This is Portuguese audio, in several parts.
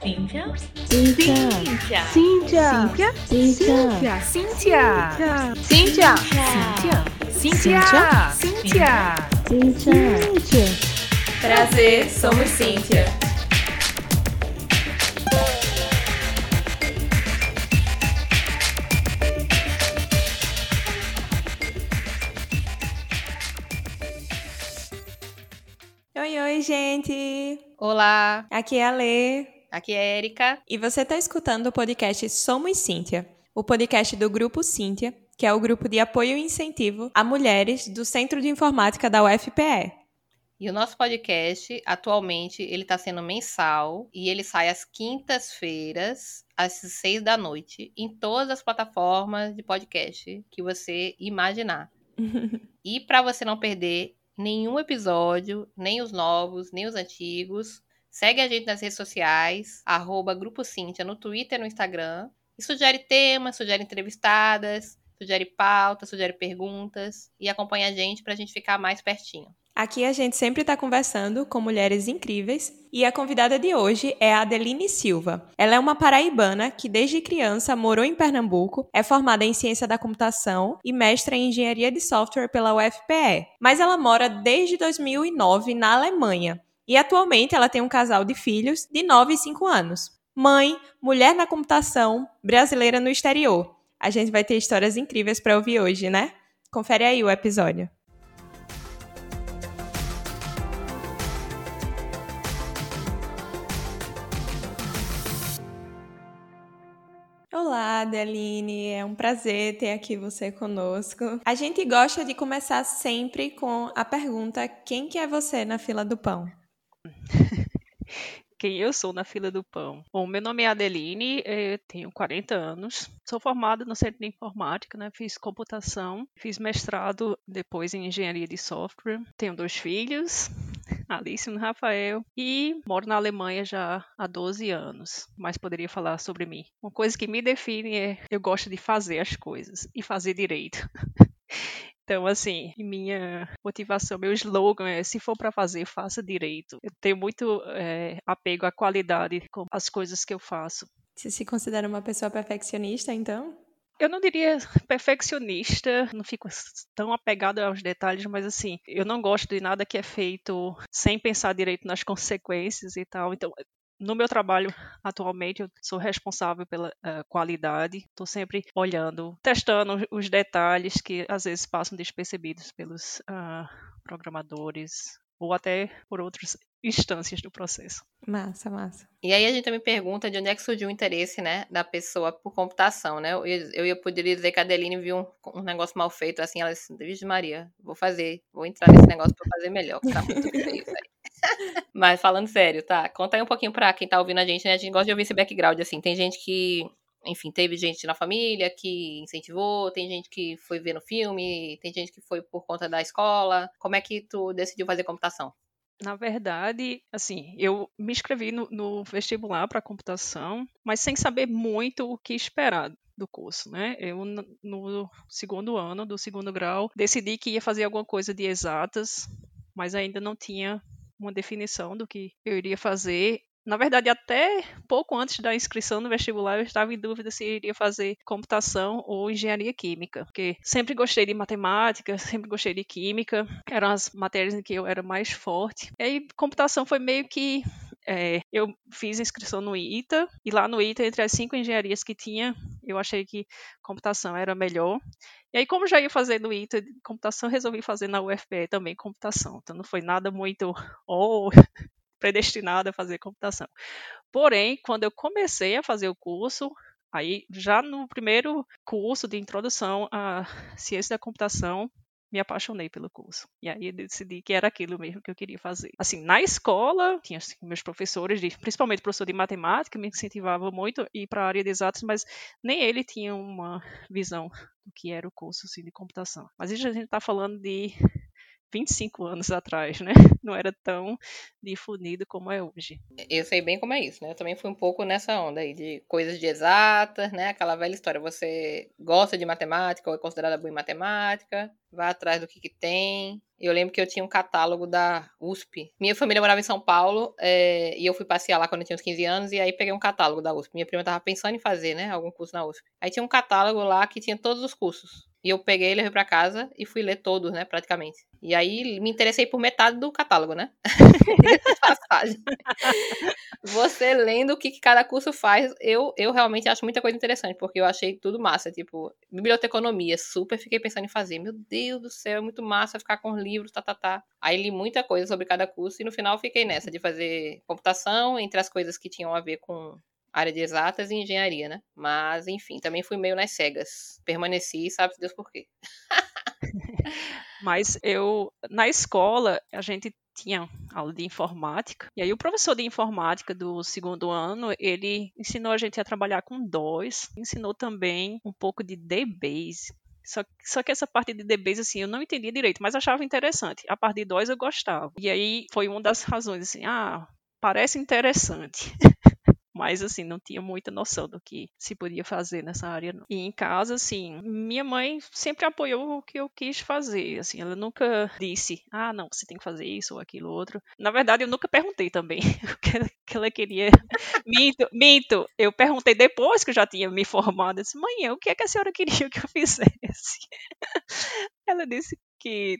Cíntia. Cíntia. Cíntia. Cíntia. Cíntia. Cíntia. Cíntia. Cíntia. Cíntia. Cíntia. Prazer, somos Cíntia. Oi, oi, gente! Olá, Aqui é a Lê. Aqui é a Erika. E você está escutando o podcast Somos Cíntia, o podcast do Grupo Cíntia, que é o grupo de apoio e incentivo a mulheres do Centro de Informática da UFPE. E o nosso podcast, atualmente, ele está sendo mensal e ele sai às quintas-feiras, às seis da noite, em todas as plataformas de podcast que você imaginar. E para você não perder nenhum episódio, nem os novos, nem os antigos, segue a gente nas redes sociais, arroba Grupo no Twitter e no Instagram. E sugere temas, sugere entrevistadas, sugere pautas, sugere perguntas. E acompanha a gente pra gente ficar mais pertinho. Aqui a gente sempre está conversando com mulheres incríveis e a convidada de hoje é a Adeline Silva. Ela é uma paraibana que desde criança morou em Pernambuco, é formada em ciência da computação e mestra em engenharia de software pela UFPE. Mas ela mora desde 2009 na Alemanha e atualmente ela tem um casal de filhos de 9 e 5 anos. Mãe, mulher na computação, brasileira no exterior. A gente vai ter histórias incríveis para ouvir hoje, né? Confere aí o episódio. Olá, Adeline, é um prazer ter aqui você conosco. A gente gosta de começar sempre com a pergunta: quem que é você na fila do pão? Quem eu sou na fila do pão? Bom, meu nome é Adeline, eh, tenho 40 anos, sou formada no Centro de Informática, né? Fiz computação, fiz mestrado depois em engenharia de software, tenho dois filhos, Alice e Rafael, e moro na Alemanha já há 12 anos, mas poderia falar sobre mim. Uma coisa que me define é eu gosto de fazer as coisas e fazer direito. Então, assim, minha motivação, meu slogan é: se for para fazer, faça direito. Eu tenho muito eh, apego à qualidade com as coisas que eu faço. Você se considera uma pessoa perfeccionista, então? Eu não diria perfeccionista, não fico tão apegada aos detalhes, mas assim, eu não gosto de nada que é feito sem pensar direito nas consequências e tal. Então, no meu trabalho atualmente, eu sou responsável pela eh, qualidade. Estou sempre olhando, testando os detalhes que às vezes passam despercebidos pelos ah, programadores ou até por outras instâncias do processo. Massa, massa. E aí a gente também pergunta de onde é que surgiu o interesse, né, da pessoa por computação, né? Eu, eu, eu poderia dizer que a Adeline viu um, um negócio mal feito, assim, ela disse, Vixe Maria, vou fazer, vou entrar nesse negócio pra fazer melhor, que tá muito feio, velho. Mas falando sério, tá? Conta aí um pouquinho pra quem tá ouvindo a gente, né? A gente gosta de ouvir esse background, assim. Tem gente que, enfim, teve gente na família que incentivou, tem gente que foi ver no filme, tem gente que foi por conta da escola. Como é que tu decidiu fazer computação? Na verdade, assim, eu me inscrevi no, no vestibular para computação, mas sem saber muito o que esperar do curso, né? Eu, no segundo ano do segundo grau, decidi que ia fazer alguma coisa de exatas, mas ainda não tinha uma definição do que eu iria fazer. Na verdade, até pouco antes da inscrição no vestibular, eu estava em dúvida se iria fazer computação ou engenharia química, porque sempre gostei de matemática, sempre gostei de química, eram as matérias em que eu era mais forte. E aí, computação foi meio que. É, eu fiz inscrição no ITA, e lá no ITA, entre as cinco engenharias que tinha, eu achei que computação era melhor. E aí, como já ia fazer no ITA computação, resolvi fazer na UFPE também computação. Então, não foi nada muito. Oh, predestinada a fazer computação. Porém, quando eu comecei a fazer o curso, aí já no primeiro curso de introdução à ciência da computação, me apaixonei pelo curso. E aí eu decidi que era aquilo mesmo que eu queria fazer. Assim, na escola, tinha assim, meus professores, de, principalmente o professor de matemática, me incentivava muito a ir para a área de exatas, mas nem ele tinha uma visão do que era o curso assim, de computação. Mas isso a gente está falando de 25 anos atrás, né? Não era tão difundido como é hoje. Eu sei bem como é isso, né? Eu também fui um pouco nessa onda aí de coisas de exatas, né? Aquela velha história. Você gosta de matemática ou é considerada boa em matemática, vai atrás do que, que tem. Eu lembro que eu tinha um catálogo da USP. Minha família morava em São Paulo é, e eu fui passear lá quando eu tinha uns 15 anos e aí peguei um catálogo da USP. Minha prima tava pensando em fazer, né? Algum curso na USP. Aí tinha um catálogo lá que tinha todos os cursos. E eu peguei, levei para casa e fui ler todos, né, praticamente. E aí me interessei por metade do catálogo, né? Você lendo o que, que, cada curso faz, eu, eu realmente acho muita coisa interessante, porque eu achei tudo massa. Tipo, biblioteconomia, super fiquei pensando em fazer. Meu Deus do céu, é muito massa ficar com livros, tá, tá, tá. Aí li muita coisa sobre cada curso e no final fiquei nessa de fazer computação, entre as coisas que tinham a ver com área de exatas e engenharia, né? Mas, enfim, também fui meio nas cegas. Permaneci, sabe-se Deus por quê. Mas eu, na escola, a gente tinha aula de informática, e aí o professor de informática do segundo ano, ele ensinou a gente a trabalhar com DOS, ensinou também um pouco de DBase, só, só, que essa parte de DBase, assim, eu não entendia direito, mas achava interessante. A parte de DOS eu gostava. E aí foi uma das razões, assim, ah, parece interessante. mas assim, não tinha muita noção do que se podia fazer nessa área. Não. E em casa, assim, minha mãe sempre apoiou o que eu quis fazer, assim, ela nunca disse, ah, não, você tem que fazer isso ou aquilo outro. Na verdade, eu nunca perguntei também o que ela, que ela queria. minto, minto, eu perguntei depois que eu já tinha me formado, disse, mãe, o que é que a senhora queria que eu fizesse? ela disse que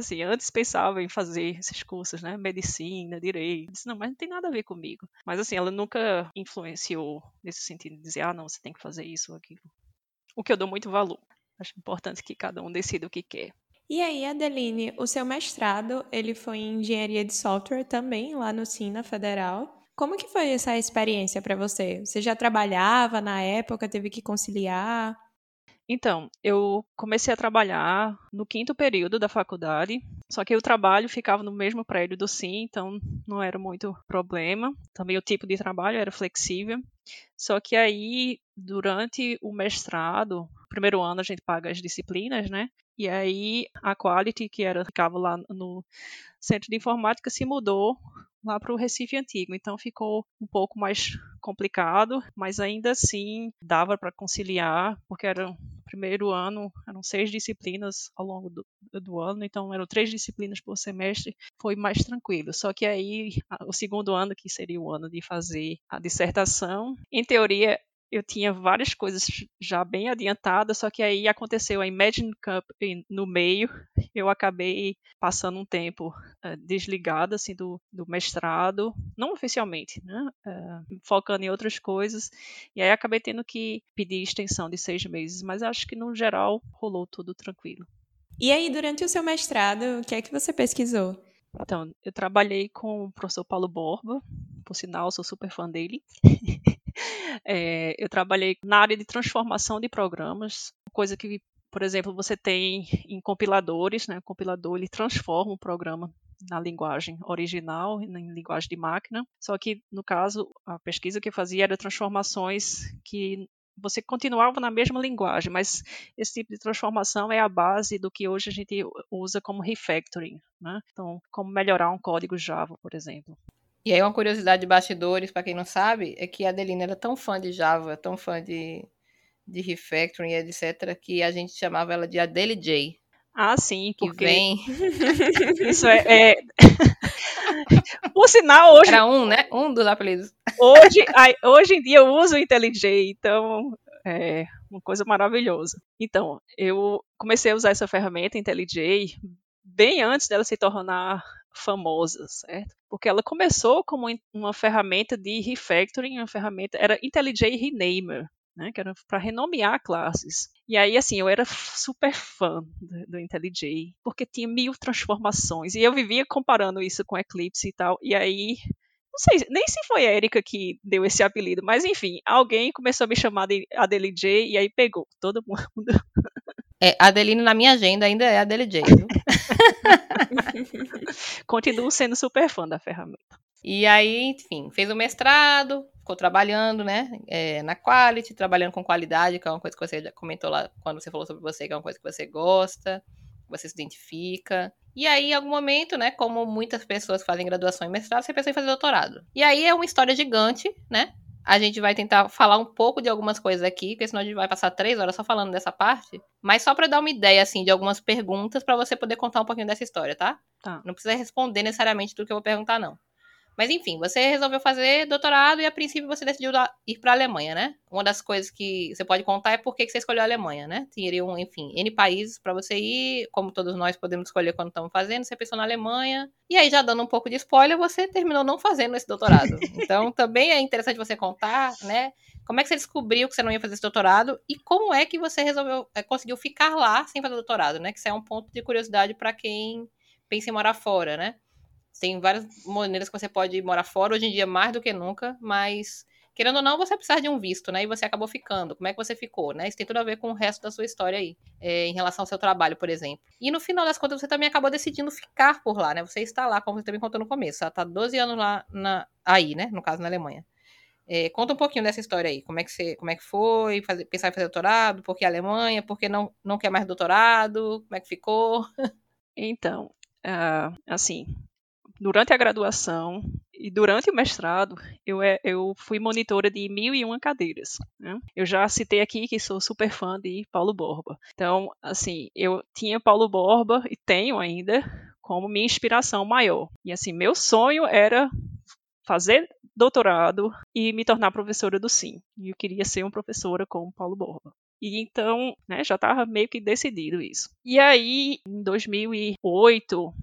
assim, antes pensava em fazer esses cursos, né, medicina, direito, disse, não, mas não tem nada a ver comigo. Mas assim, ela nunca influenciou nesse sentido de dizer, ah, não, você tem que fazer isso ou aquilo. O que eu dou muito valor. Acho importante que cada um decida o que quer. E aí, Adeline, o seu mestrado, ele foi em engenharia de software também, lá no Sina Federal. Como que foi essa experiência para você? Você já trabalhava na época, teve que conciliar? Então, eu comecei a trabalhar no quinto período da faculdade, só que o trabalho ficava no mesmo prédio do SIM, então não era muito problema. Também o tipo de trabalho era flexível. Só que aí, durante o mestrado, primeiro ano a gente paga as disciplinas, né? E aí a Quality, que era ficava lá no centro de informática, se mudou lá para o Recife Antigo. Então ficou um pouco mais complicado, mas ainda assim dava para conciliar, porque era primeiro ano eram seis disciplinas ao longo do, do, ano, então eram três disciplinas por semestre, foi mais tranquilo. Só que aí, o segundo ano, que seria o ano de fazer a dissertação, em teoria eu tinha várias coisas já bem adiantadas, só que aí aconteceu a Imagine Cup no meio, eu acabei passando um tempo uh, desligada assim do, do, mestrado, não oficialmente, né, uh, focando em outras coisas, e aí acabei tendo que pedir extensão de seis meses, mas acho que no geral rolou tudo tranquilo. E aí, durante o seu mestrado, o que é que você pesquisou? Então, eu trabalhei com o professor Paulo Borba, por sinal, sou super fã dele. É, eu trabalhei na área de transformação de programas, coisa que, por exemplo, você tem em compiladores, né? O compilador ele transforma o programa na linguagem original, na linguagem de máquina. Só que, no caso, a pesquisa que eu fazia era transformações que você continuava na mesma linguagem, mas esse tipo de transformação é a base do que hoje a gente usa como refactoring, né? Então, como melhorar um código Java, por exemplo. E aí uma curiosidade de bastidores, para quem não sabe, é que a Adelina era tão fã de Java, tão fã de, de refactoring, etc., que a gente chamava ela de Adele J. Ah, sim, que porque... vem... Isso é... é... Por sinal, hoje... Era um, né? Um dos apelidos. Hoje, hoje em dia eu uso o IntelliJ, então é uma coisa maravilhosa. Então, eu comecei a usar essa ferramenta IntelliJ bem antes dela se tornar famosa, certo? Porque ela começou como uma ferramenta de refactoring, uma ferramenta era IntelliJ Renamer, né, que era para renomear classes. E aí, assim, eu era super fã do, do IntelliJ, porque tinha mil transformações, e eu vivia comparando isso com Eclipse e tal, e aí, não sei, nem se foi a Erika que deu esse apelido, mas enfim, alguém começou a me chamar de ADLJ, e aí pegou todo mundo. É, Adeline na minha agenda ainda é ADLJ, viu? Continuo sendo super fã da ferramenta. E aí, enfim, fez o mestrado, ficou trabalhando, né, é, na quality, trabalhando com qualidade, que é uma coisa que você já comentou lá quando você falou sobre você, que é uma coisa que você gosta, você se identifica. E aí, em algum momento, né, como muitas pessoas fazem graduação e mestrado, você pensa em fazer doutorado. E aí é uma história gigante, né? A gente vai tentar falar um pouco de algumas coisas aqui, porque senão a gente vai passar três horas só falando dessa parte. Mas só para dar uma ideia, assim, de algumas perguntas para você poder contar um pouquinho dessa história, tá? Tá. Não precisa responder necessariamente tudo que eu vou perguntar, não. Mas enfim, você resolveu fazer doutorado e a princípio você decidiu ir para a Alemanha, né? Uma das coisas que você pode contar é por que você escolheu a Alemanha, né? Teriam, enfim, N países para você ir, como todos nós podemos escolher quando estamos fazendo, você pensou na Alemanha. E aí, já dando um pouco de spoiler, você terminou não fazendo esse doutorado. Então, também é interessante você contar, né? Como é que você descobriu que você não ia fazer esse doutorado e como é que você resolveu, é, conseguiu ficar lá sem fazer doutorado, né? Que isso é um ponto de curiosidade para quem pensa em morar fora, né? Tem várias maneiras que você pode morar fora, hoje em dia mais do que nunca, mas querendo ou não, você precisa de um visto, né? E você acabou ficando. Como é que você ficou, né? Isso tem tudo a ver com o resto da sua história aí, é, em relação ao seu trabalho, por exemplo. E no final das contas, você também acabou decidindo ficar por lá, né? Você está lá, como você também contou no começo. Você está 12 anos lá na, aí, né? No caso, na Alemanha. É, conta um pouquinho dessa história aí. Como é que, você, como é que foi? Fazer, pensar em fazer doutorado? Por que Alemanha? Por que não, não quer mais doutorado? Como é que ficou? Então, uh, assim, durante a graduação e durante o mestrado, eu, é, eu fui monitora de mil e uma cadeiras. Né? Eu já citei aqui que sou super fã de Paulo Borba. Então, assim, eu tinha Paulo Borba e tenho ainda como minha inspiração maior. E assim, meu sonho era fazer doutorado e me tornar professora do SIM. E eu queria ser uma professora como Paulo Borba. E então, né, já estava meio que decidido isso. E aí, em 2008,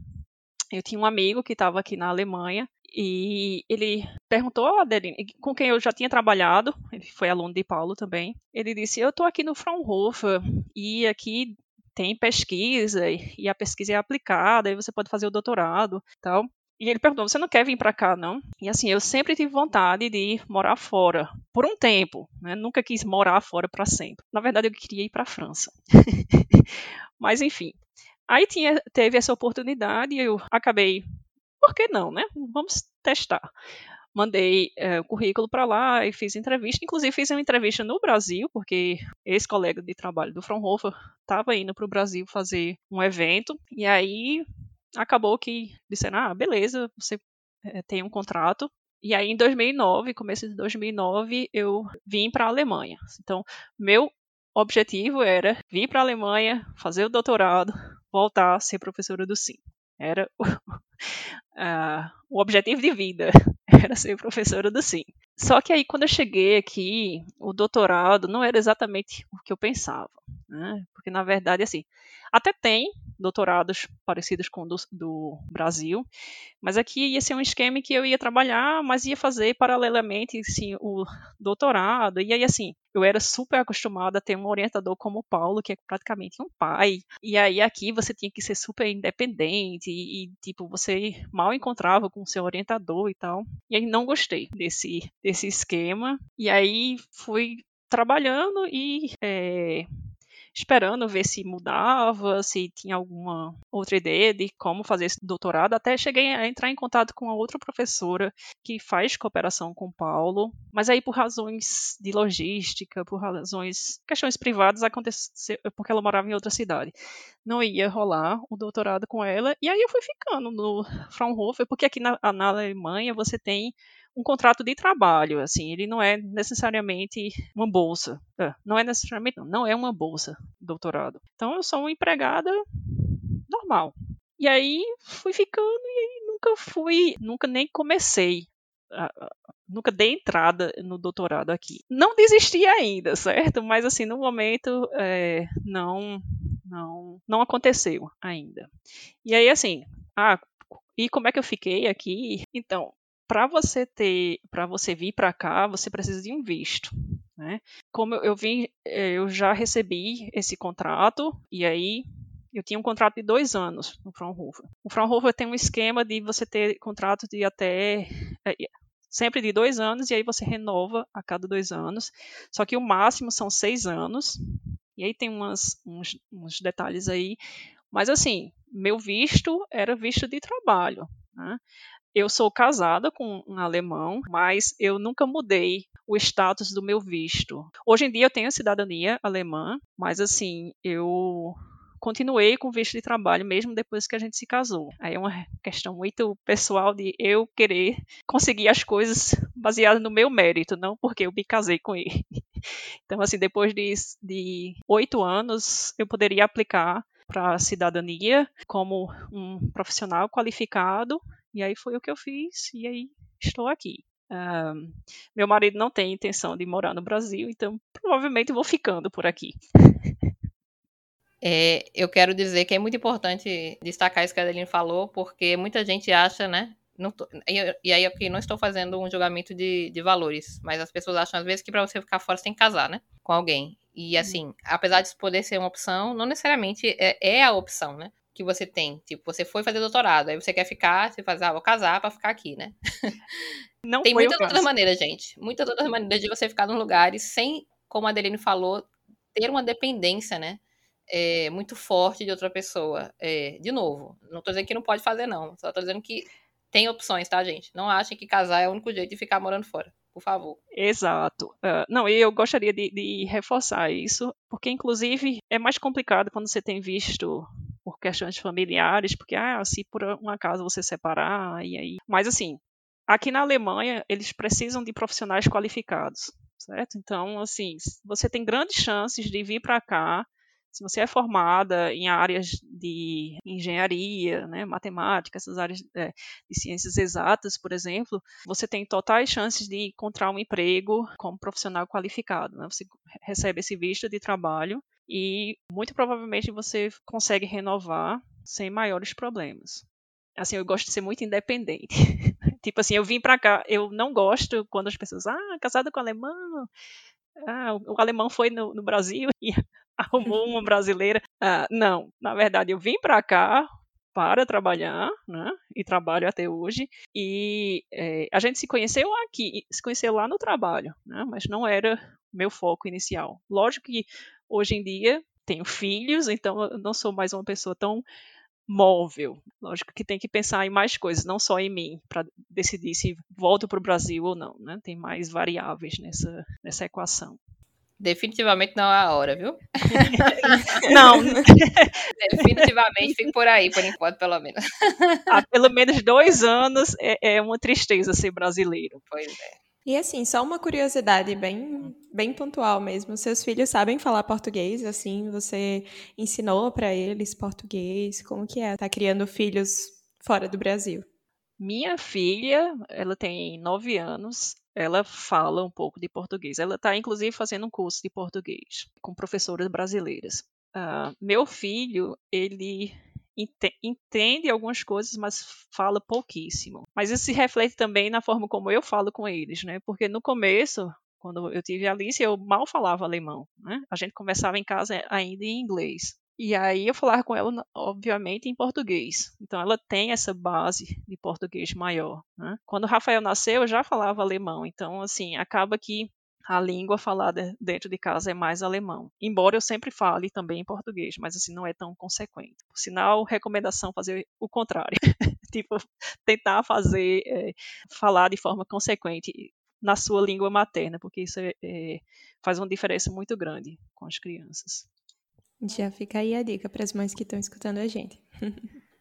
eu tinha um amigo que estava aqui na Alemanha e ele perguntou a Adeline, com quem eu já tinha trabalhado, ele foi aluno de Paulo também. Ele disse: Eu estou aqui no Fraunhofer e aqui tem pesquisa e a pesquisa é aplicada, e você pode fazer o doutorado, tal. E ele perguntou: "Você não quer vir para cá, não?" E assim, eu sempre tive vontade de morar fora por um tempo, né? Nunca quis morar fora para sempre. Na verdade, eu queria ir para a França. Mas enfim, Aí tinha, teve essa oportunidade e eu acabei, por que não, né? Vamos testar. Mandei é, o currículo para lá e fiz entrevista. Inclusive, fiz uma entrevista no Brasil, porque esse colega de trabalho do Fraunhofer estava indo para o Brasil fazer um evento. E aí acabou que disseram: ah, beleza, você é, tem um contrato. E aí, em 2009, começo de 2009, eu vim para a Alemanha. Então, meu objetivo era vir para a Alemanha, fazer o doutorado, voltar a ser professora do SIM. Era o, uh, o objetivo de vida, era ser professora do SIM. Só que aí, quando eu cheguei aqui, o doutorado não era exatamente o que eu pensava. Né? Porque, na verdade, assim, até tem doutorados parecidos com o do, do, Brasil, mas aqui ia ser um esquema que eu ia trabalhar, mas ia fazer paralelamente assim, o doutorado. E aí, assim, eu era super acostumada a ter um orientador como o Paulo, que é praticamente um pai. E aí aqui você tinha que ser super independente e, e tipo, você mal encontrava com o seu orientador e tal. E aí não gostei desse, desse esquema. E aí fui trabalhando e é, esperando ver se mudava, se tinha alguma outra ideia de como fazer esse doutorado. Até cheguei a entrar em contato com a outra professora que faz cooperação com o Paulo, mas aí por razões de logística, por razões, questões privadas, aconteceu porque ela morava em outra cidade. Não ia rolar o doutorado com ela, e aí eu fui ficando no Fraunhofer, porque aqui na, na Alemanha você tem um contrato de trabalho, assim, ele não é necessariamente uma bolsa. É, não é necessariamente, não, não é uma bolsa, doutorado. Então eu sou uma empregada normal. E aí fui ficando e nunca fui, nunca nem comecei nunca dei entrada no doutorado aqui. Não desisti ainda, certo? Mas assim, no momento é, não, não, não aconteceu ainda. E aí assim, ah, e como é que eu fiquei aqui? Então, para você ter, para você vir para cá, você precisa de um visto. Né? Como eu vim, eh, eu já recebi esse contrato e aí eu tinha um contrato de dois anos no Fraunhofer. O Fraunhofer tem um esquema de você ter contrato de até é, sempre de dois anos e aí você renova a cada dois anos. Só que o máximo são seis anos. E aí tem umas, uns, uns detalhes aí. Mas assim, meu visto era visto de trabalho. Né? Eu sou casada com um alemão, mas eu nunca mudei o status do meu visto. Hoje em dia eu tenho cidadania alemã, mas assim, eu continuei com visto de trabalho mesmo depois que a gente se casou. Aí é uma questão muito pessoal de eu querer conseguir as coisas baseadas no meu mérito, não porque eu me casei com ele. Então, assim, depois de oito anos, eu poderia aplicar para a cidadania como um profissional qualificado, e aí foi o que eu fiz, e aí estou aqui. Meu marido não tem intenção de morar no Brasil, então provavelmente vou ficando por aqui. É, eu quero dizer que é muito importante destacar isso que a Adeline falou, porque muita gente acha, né? Tô, e, e, aí aqui não estou fazendo um julgamento de, de valores, mas as pessoas acham às vezes que para você ficar fora você tem que casar, né? Com alguém. E uhum. assim, apesar de poder ser uma opção, não necessariamente é, é, a opção, né? Que você tem. Tipo, você foi fazer doutorado, aí você quer ficar, você faz, ah, vou casar para ficar aqui, né? Não tem muitas outras maneiras, gente. Muitas outras maneiras de você ficar nos lugares sem, como a Adeline falou, ter uma dependência, né? é, muito forte de outra pessoa. É, de novo, não tô dizendo que não pode fazer, não. Só tô dizendo que tem opções, tá, gente? Não achem que casar é o único jeito de ficar morando fora. Por favor. Exato. Uh, não, e eu gostaria de, de reforçar isso, porque, inclusive, é mais complicado quando você tem visto por questões familiares, porque, ah, se por um acaso você separar, e aí. Mas, assim, aqui na Alemanha, eles precisam de profissionais qualificados, certo? Então, assim, você tem grandes chances de vir para cá se você é formada em áreas de engenharia, né, matemática, essas áreas é, de ciências exatas, por exemplo, você tem totais chances de encontrar um emprego como profissional qualificado. Né? Você recebe esse visto de trabalho e muito provavelmente você consegue renovar sem maiores problemas. Assim, eu gosto de ser muito independente. tipo assim, eu vim para cá, eu não gosto quando as pessoas, ah, casada com alemão, ah, o alemão foi no, no Brasil e arrumou uma brasileira. Ah, não, na verdade, eu vim para cá para trabalhar, né? E trabalho até hoje. E é, a gente se conheceu aqui, se conheceu lá no trabalho, né? Mas não era meu foco inicial. Lógico que hoje em dia tenho filhos, então eu não sou mais uma pessoa tão móvel. Lógico que tem que pensar em mais coisas, não só em mim, para decidir se volto para o Brasil ou não. Né? Tem mais variáveis nessa, nessa equação. Definitivamente não é a hora, viu? Não. Definitivamente fico por aí, por enquanto, pelo menos. Há pelo menos dois anos é, é uma tristeza ser brasileiro. Pois é. E assim, só uma curiosidade bem, bem pontual mesmo. Seus filhos sabem falar português? Assim, você ensinou para eles português? Como que é? Tá criando filhos fora do Brasil? Minha filha, ela tem nove anos ela fala um pouco de português. Ela está, inclusive, fazendo um curso de português com professoras brasileiras. Uh, meu filho, ele entende algumas coisas, mas fala pouquíssimo. Mas isso se reflete também na forma como eu falo com eles, né? Porque no começo, quando eu tive a Alice, eu mal falava alemão, né? A gente conversava em casa ainda em inglês. E aí eu falava com ela, obviamente, em português. Então ela tem essa base de português maior. Né? Quando o Rafael nasceu, eu já falava alemão. Então, assim, acaba que a língua falada dentro de casa é mais alemão. Embora eu sempre fale também em português, mas assim não é tão consequente. Por sinal, recomendação fazer o contrário. tipo, tentar fazer, é, falar de forma consequente na sua língua materna, porque isso é, é, faz uma diferença muito grande com as crianças. Já fica aí a dica para as mães que estão escutando a gente.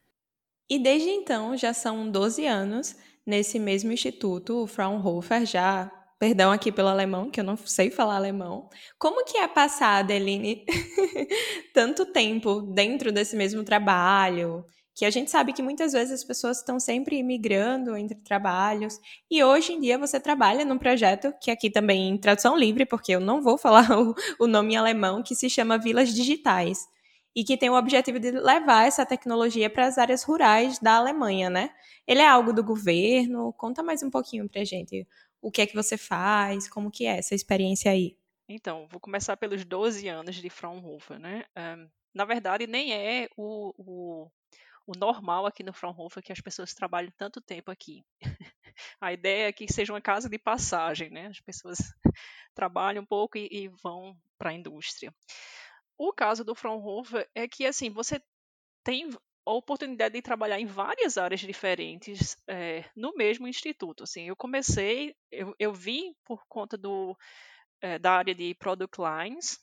e desde então, já são 12 anos nesse mesmo instituto, o Fraunhofer, já Perdão aqui pelo alemão, que eu não sei falar alemão. Como que é passar, Adeline, tanto tempo dentro desse mesmo trabalho? Que a gente sabe que muitas vezes as pessoas estão sempre migrando entre trabalhos. E hoje em dia você trabalha num projeto que aqui também em tradução livre, porque eu não vou falar o, o nome em alemão, que se chama Vilas Digitais. E que tem o objetivo de levar essa tecnologia para as áreas rurais da Alemanha, né? Ele é algo do governo? Conta mais um pouquinho para gente o que é que você faz, como que é essa experiência aí? Então, vou começar pelos 12 anos de Fraunhofer, né? Um, na verdade, nem é o, o, o, normal aqui no Fraunhofer que as pessoas trabalhem tanto tempo aqui. A ideia é que seja uma casa de passagem, né? As pessoas trabalham um pouco e, e vão para a indústria. O caso do Fraunhofer é que, assim, você tem a oportunidade de trabalhar em várias áreas diferentes é, no mesmo instituto. Assim, eu comecei, eu, eu vim por conta do, é, da área de Product Lines,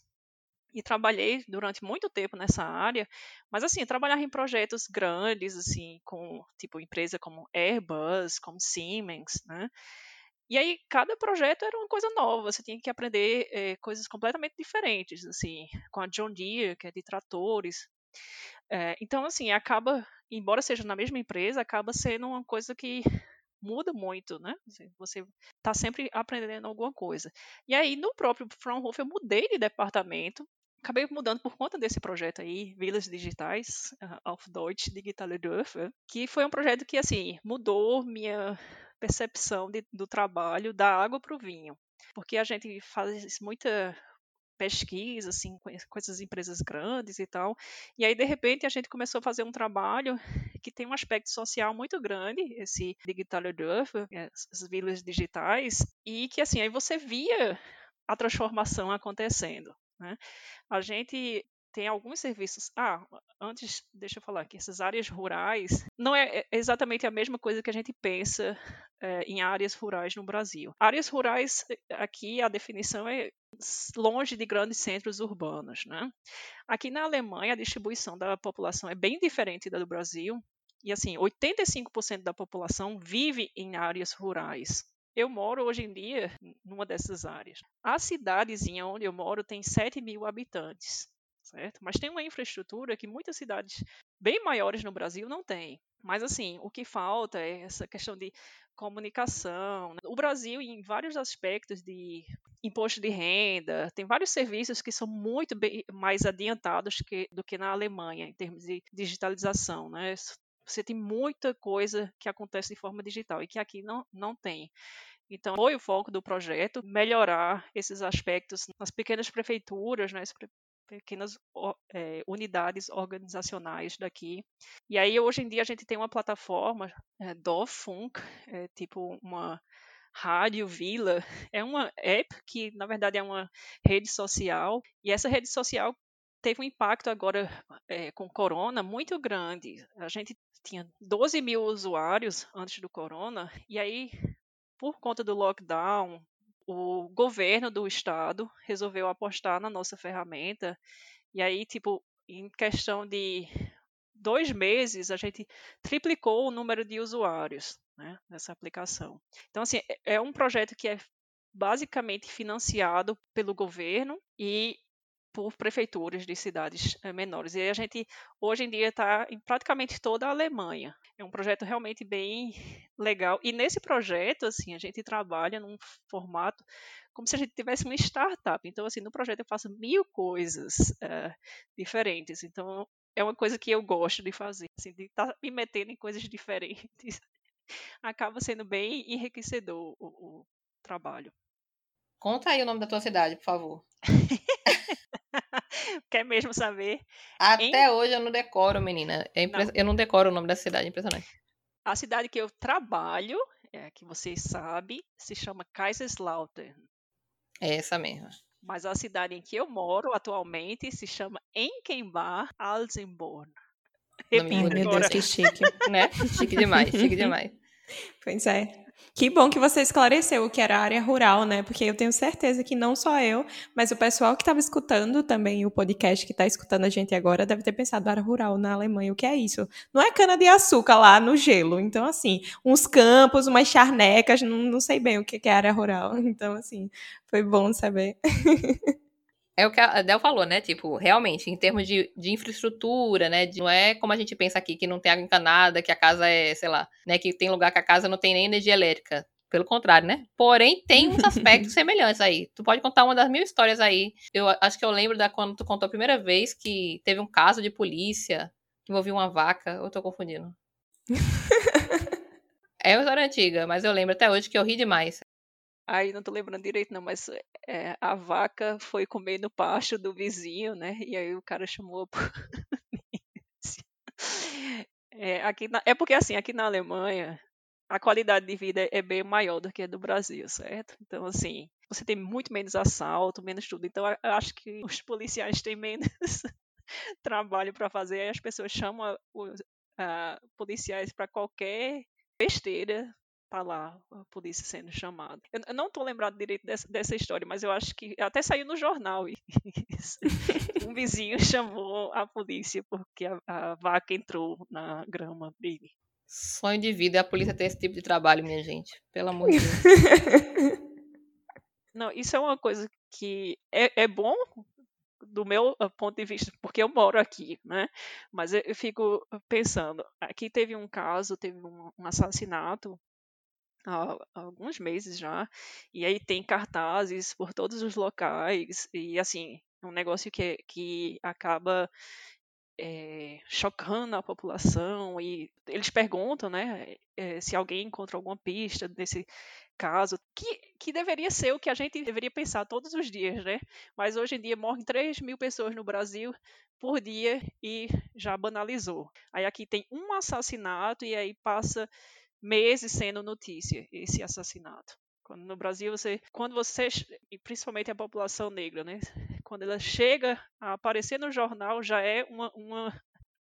e trabalhei durante muito tempo nessa área, mas assim, trabalhar em projetos grandes, assim, com tipo empresa como Airbus, como Siemens, né? E aí cada projeto era uma coisa nova, você tinha que aprender é, coisas completamente diferentes, assim, com a John Deere, que é de tratores. É, então, assim, acaba, embora seja na mesma empresa, acaba sendo uma coisa que muda muito, né? Você está sempre aprendendo alguma coisa. E aí, no próprio Fraunhofer, eu mudei de departamento, acabei mudando por conta desse projeto aí, Vilas Digitais, uh, auf Deutsch Digitale Dörfer, que foi um projeto que, assim, mudou minha percepção de, do trabalho da água para o vinho. Porque a gente faz muita pesquisa, assim, essas empresas grandes e tal. E aí, de repente, a gente começou a fazer um trabalho que tem um aspecto social muito grande, esse Digital Dorf, as vilas digitais, e que, assim, aí você via a transformação acontecendo. Né? A gente tem alguns serviços. Ah, antes, deixa eu falar que essas áreas rurais não é, é exatamente a mesma coisa que a gente pensa é, em áreas rurais no Brasil. Áreas rurais, eh, aqui a definição é longe de grandes centros urbanos. Né? Aqui na Alemanha, a distribuição da população é bem diferente da do Brasil. E assim, 85% da população vive em áreas rurais. Eu moro hoje em dia numa dessas áreas. A cidadezinha onde eu moro tem 7 mil habitantes certo? Mas tem uma infraestrutura que muitas cidades bem maiores no Brasil não têm. Mas assim, o que falta é essa questão de comunicação. O Brasil, em vários aspectos de imposto de renda, tem vários serviços que são muito bem, mais adiantados que, do que na Alemanha, em termos de digitalização. Né? Você tem muita coisa que acontece de forma digital e que aqui não, não tem. Então, foi o foco do projeto melhorar esses aspectos nas pequenas prefeituras, né, pequenas é, unidades organizacionais daqui. E aí, hoje em dia, a gente tem uma plataforma, é, Dorfunk, é, tipo uma rádio vila, é uma app que, na verdade, é uma rede social, e essa rede social teve um impacto agora é, com corona muito grande. A gente tinha 12 mil usuários antes do corona, e aí, por conta do lockdown, o governo do estado resolveu apostar na nossa ferramenta. E aí, tipo, em questão de dois meses, a gente triplicou o número de usuários né, nessa aplicação. Então, assim, é, é um projeto que é basicamente financiado pelo governo e por prefeituras de cidades eh, menores. E a gente, hoje em dia, está em praticamente toda a Alemanha. É um projeto realmente bem legal. E nesse projeto, assim, a gente trabalha num formato como se a gente tivesse uma startup. Então, assim, no projeto eu faço mil coisas uh, diferentes. Então, é uma coisa que eu gosto de fazer, assim, de estar tá me metendo em coisas diferentes. Acaba sendo bem enriquecedor o, o trabalho. Conta aí o nome da tua cidade, por favor. Quer mesmo saber? Até em... hoje eu não decoro, menina. É impre... não. Eu não decoro o nome da cidade, é impressionante. A cidade que eu trabalho, é, que vocês sabem, se chama Kaiserslautern. É essa mesmo. Mas a cidade em que eu moro atualmente se chama Enkenbach Alzenborn. Repita Meu Deus, que chique. né? Chique demais, chique demais. Pois é. Que bom que você esclareceu o que era área rural, né? Porque eu tenho certeza que não só eu, mas o pessoal que estava escutando também o podcast que está escutando a gente agora deve ter pensado área rural na Alemanha. O que é isso? Não é cana de açúcar lá no gelo. Então, assim, uns campos, umas charnecas, não, não sei bem o que é área rural. Então, assim, foi bom saber. É o que a Del falou, né? Tipo, realmente, em termos de, de infraestrutura, né? De, não é como a gente pensa aqui, que não tem água encanada, que a casa é, sei lá, né? Que tem lugar que a casa não tem nem energia elétrica. Pelo contrário, né? Porém, tem uns aspectos semelhantes aí. Tu pode contar uma das mil histórias aí. Eu acho que eu lembro da quando tu contou a primeira vez que teve um caso de polícia que envolvia uma vaca. Eu tô confundindo. é uma história antiga, mas eu lembro até hoje que eu ri demais. Aí não tô lembrando direito, não, mas é, a vaca foi comer no pasto do vizinho, né? E aí o cara chamou a polícia. É, aqui na, é porque assim, aqui na Alemanha, a qualidade de vida é bem maior do que a do Brasil, certo? Então, assim, você tem muito menos assalto, menos tudo. Então, eu acho que os policiais têm menos trabalho para fazer. Aí as pessoas chamam os policiais para qualquer besteira tá lá a polícia sendo chamada. Eu, eu não estou lembrado direito dessa, dessa, história, mas eu acho que até saiu no jornal. um vizinho chamou a polícia porque a, a vaca entrou na grama dele. Sonho de vida é a polícia ter esse tipo de trabalho, minha gente. Pelo amor de Deus. Não, isso é uma coisa que é, é bom do meu ah, ponto de vista, porque eu moro aqui, né? Mas eu, fico pensando, aqui teve um caso, teve um assassinato há, alguns meses já, e aí tem cartazes por todos os locais, e assim, é um negócio que, que acaba é, chocando a população e eles perguntam, né, é, se alguém encontra alguma pista desse caso, que, que deveria ser o que a gente deveria pensar todos os dias, né? Mas hoje em dia morrem 3 mil pessoas no Brasil por dia e já banalizou. Aí aqui tem um assassinato e aí passa meses sendo notícia esse assassinato. Quando no Brasil você, quando você e principalmente a população negra, né, quando ela chega a aparecer no jornal já é uma, uma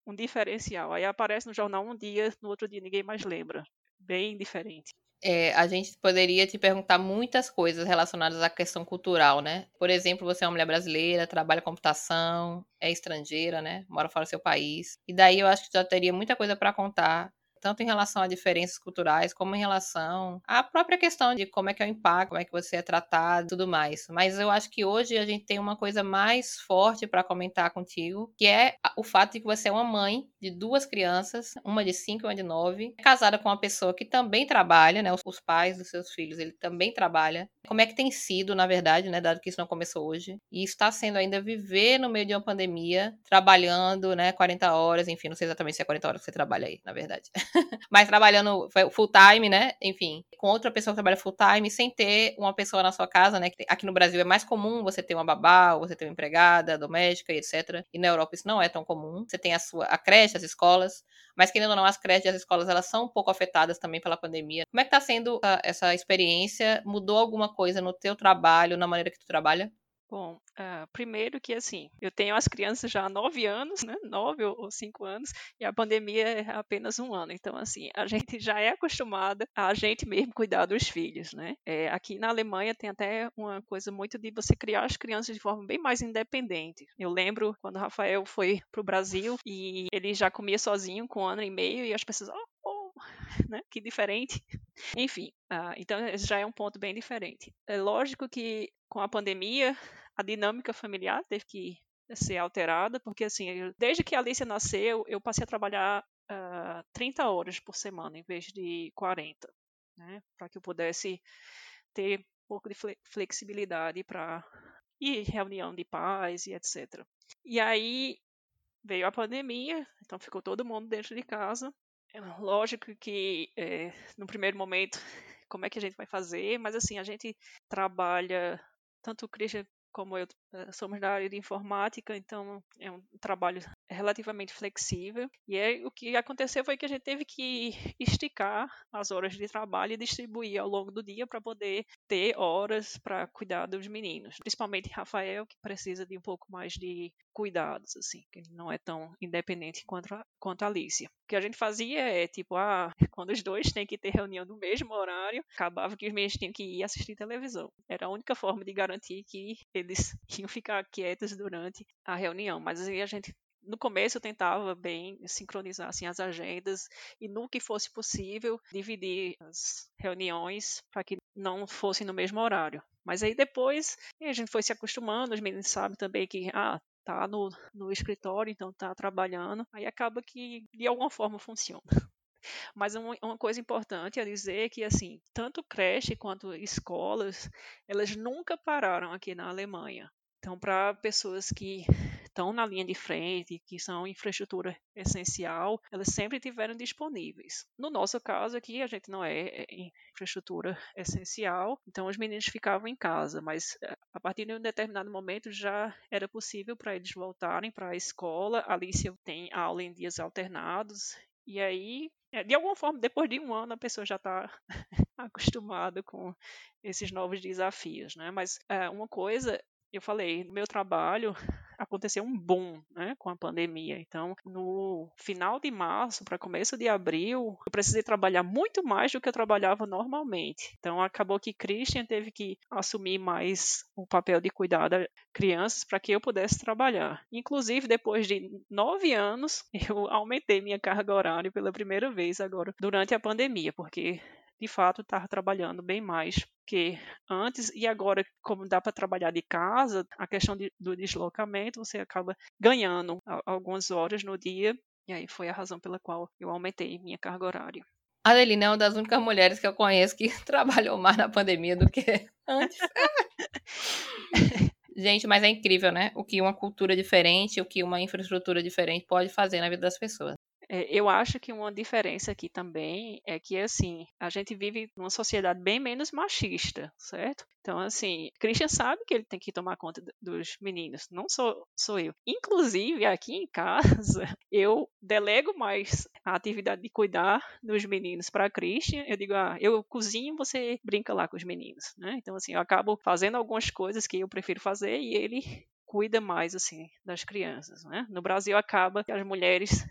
um diferencial. Aí aparece no jornal um dia, no outro dia ninguém mais lembra. Bem diferente. É, a gente poderia te perguntar muitas coisas relacionadas à questão cultural, né? Por exemplo, você é uma mulher brasileira, trabalha com computação, é estrangeira, né? Mora fora do seu país. E daí eu acho que já teria muita coisa para contar tanto em relação a diferenças culturais, como em relação à própria questão de como é que é o impacto, como é que você é tratado e tudo mais. Mas eu acho que hoje a gente tem uma coisa mais forte para comentar contigo, que é o fato de que você é uma mãe de duas crianças, uma de 5 e uma de 9, casada com uma pessoa que também trabalha, né? Os pais dos seus filhos, ele também trabalha. Como é que tem sido, na verdade, né? Dado que isso não começou hoje. E está sendo ainda viver no meio de uma pandemia, trabalhando, né? 40 horas, enfim, não sei exatamente se é 40 horas que você trabalha aí, na verdade. mas trabalhando full time, né? Enfim, com outra pessoa que trabalha full time, sem ter uma pessoa na sua casa, né? Aqui no Brasil é mais comum você ter uma babá, você ter uma empregada doméstica etc. E na Europa isso não é tão comum. Você tem a sua a creche, as escolas, mas querendo ou não, as creches e as escolas elas são um pouco afetadas também pela pandemia. Como é que tá sendo essa, essa experiência? Mudou alguma coisa no teu trabalho, na maneira que tu trabalha? Bom, uh, primeiro que assim, eu tenho as crianças já há nove anos, né? Nove ou cinco anos, e a pandemia é apenas um ano. Então, assim, a gente já é acostumada a gente mesmo cuidar dos filhos, né? É, aqui na Alemanha tem até uma coisa muito de você criar as crianças de forma bem mais independente. Eu lembro quando o Rafael foi para o Brasil e ele já comia sozinho com um ano e meio, e as pessoas, oh né? Que diferente. Enfim, uh, então já é um ponto bem diferente. É lógico que com a pandemia, a dinâmica familiar teve que ser alterada, porque assim, desde que a Alicia nasceu, eu passei a trabalhar uh, ah, 30 horas por semana em vez de 40, né? Para que eu pudesse ter um pouco de flexibilidade para ir reunião de pais e etc. E aí veio a pandemia, então ficou todo mundo dentro de casa. Lógico que é, no primeiro momento, como é que a gente vai fazer? Mas assim, a gente trabalha tanto o Christian como eu eh, somos da área de informática, então é um trabalho relativamente flexível. E aí, o que aconteceu foi que a gente teve que esticar as horas de trabalho e distribuir ao longo do dia para poder ter horas para cuidar dos meninos, principalmente Rafael, que precisa de um pouco mais de cuidados, assim, que não é tão independente quanto a, quanto a. O que a gente fazia é, tipo, ah, quando os dois têm que ter reunião no mesmo horário, acabava que os meninos tinham que ir assistir televisão. Era a única forma de garantir que eles iam ficar quietos durante a reunião. Mas aí a gente no começo tentava bem sincronizar assim, as agendas e no que fosse possível dividir as reuniões para que não fossem no mesmo horário. Mas aí depois a gente foi se acostumando, os meninos sabem também que ah, tá no, no escritório, então tá trabalhando, aí acaba que de alguma forma funciona. Mas uma, coisa importante a dizer é que, assim, tanto creche quanto escolas, elas nunca pararam aqui na Alemanha. Então, para pessoas que estão na linha de frente, que são infraestrutura essencial, elas sempre tiveram disponíveis. No nosso caso aqui, a gente não é, é infraestrutura essencial, então os meninos ficavam em casa, mas eh, a partir de um determinado momento já era possível para eles voltarem para a escola. A Alicia tem aula em dias alternados, e aí, de alguma forma, depois de um ano, a pessoa já está acostumada com esses novos desafios, né? Mas é, uma coisa eu falei, no meu trabalho aconteceu um boom né, com a pandemia. Então, no final de março para começo de abril, eu precisei trabalhar muito mais do que eu trabalhava normalmente. Então, acabou que Christian teve que assumir mais o papel de cuidar das crianças para que eu pudesse trabalhar. Inclusive, depois de nove anos, eu aumentei minha carga horária pela primeira vez agora durante a pandemia, porque de fato estava trabalhando bem mais que antes e agora como dá para trabalhar de casa a questão de, do deslocamento você acaba ganhando algumas horas no dia e aí foi a razão pela qual eu aumentei minha carga horária a Adeline é uma das únicas mulheres que eu conheço que trabalhou mais na pandemia do que antes Gente, mas é incrível, né? O que uma cultura diferente, o que uma infraestrutura diferente pode fazer na vida das pessoas. É, eu acho que uma diferença aqui também é que, assim, a gente vive numa sociedade bem menos machista, certo? Então, assim, Christian sabe que ele tem que tomar conta dos meninos, não sou, sou eu. Inclusive, aqui em casa, eu delego mais a atividade de cuidar dos meninos para Christian. Eu digo, ah, eu cozinho, você brinca lá com os meninos, né? Então, assim, eu acabo fazendo algumas coisas que eu prefiro fazer e ele cuida mais, assim, das crianças, né? No Brasil, acaba que as mulheres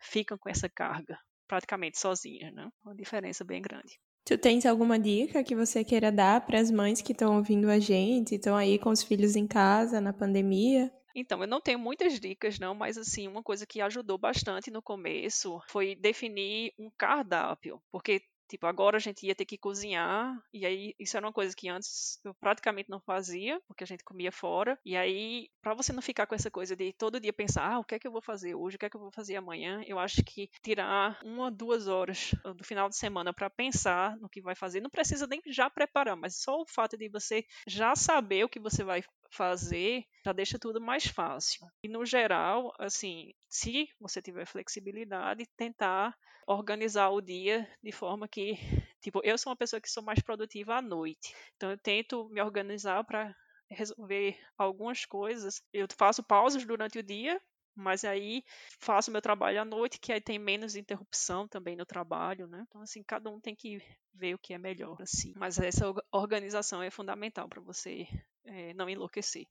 ficam com essa carga praticamente sozinhas, né? Uma diferença bem grande. Tu tens alguma dica que você queira dar para as mães que estão ouvindo a gente, estão aí com os filhos em casa na pandemia? Então, eu não tenho muitas dicas, não, mas assim, uma coisa que ajudou bastante no começo foi definir um cardápio, porque Tipo, agora a gente ia ter que cozinhar, e aí isso era uma coisa que antes eu praticamente não fazia, porque a gente comia fora. E aí, para você não ficar com essa coisa de todo dia pensar, ah, o que é que eu vou fazer hoje, o que é que eu vou fazer amanhã, eu acho que tirar uma, duas horas do final de semana para pensar no que vai fazer, não precisa nem já preparar, mas só o fato de você já saber o que você vai fazer já deixa tudo mais fácil. E no geral, assim, se você tiver flexibilidade, tentar organizar o dia de forma que, tipo, eu sou uma pessoa que sou mais produtiva à noite. Então eu tento me organizar para resolver algumas coisas. Eu faço pausas durante o dia, mas aí faço meu trabalho à noite, que aí tem menos interrupção também no trabalho, né? Então assim, cada um tem que ver o que é melhor assim. Mas essa organização é fundamental para você é, não enlouquecer.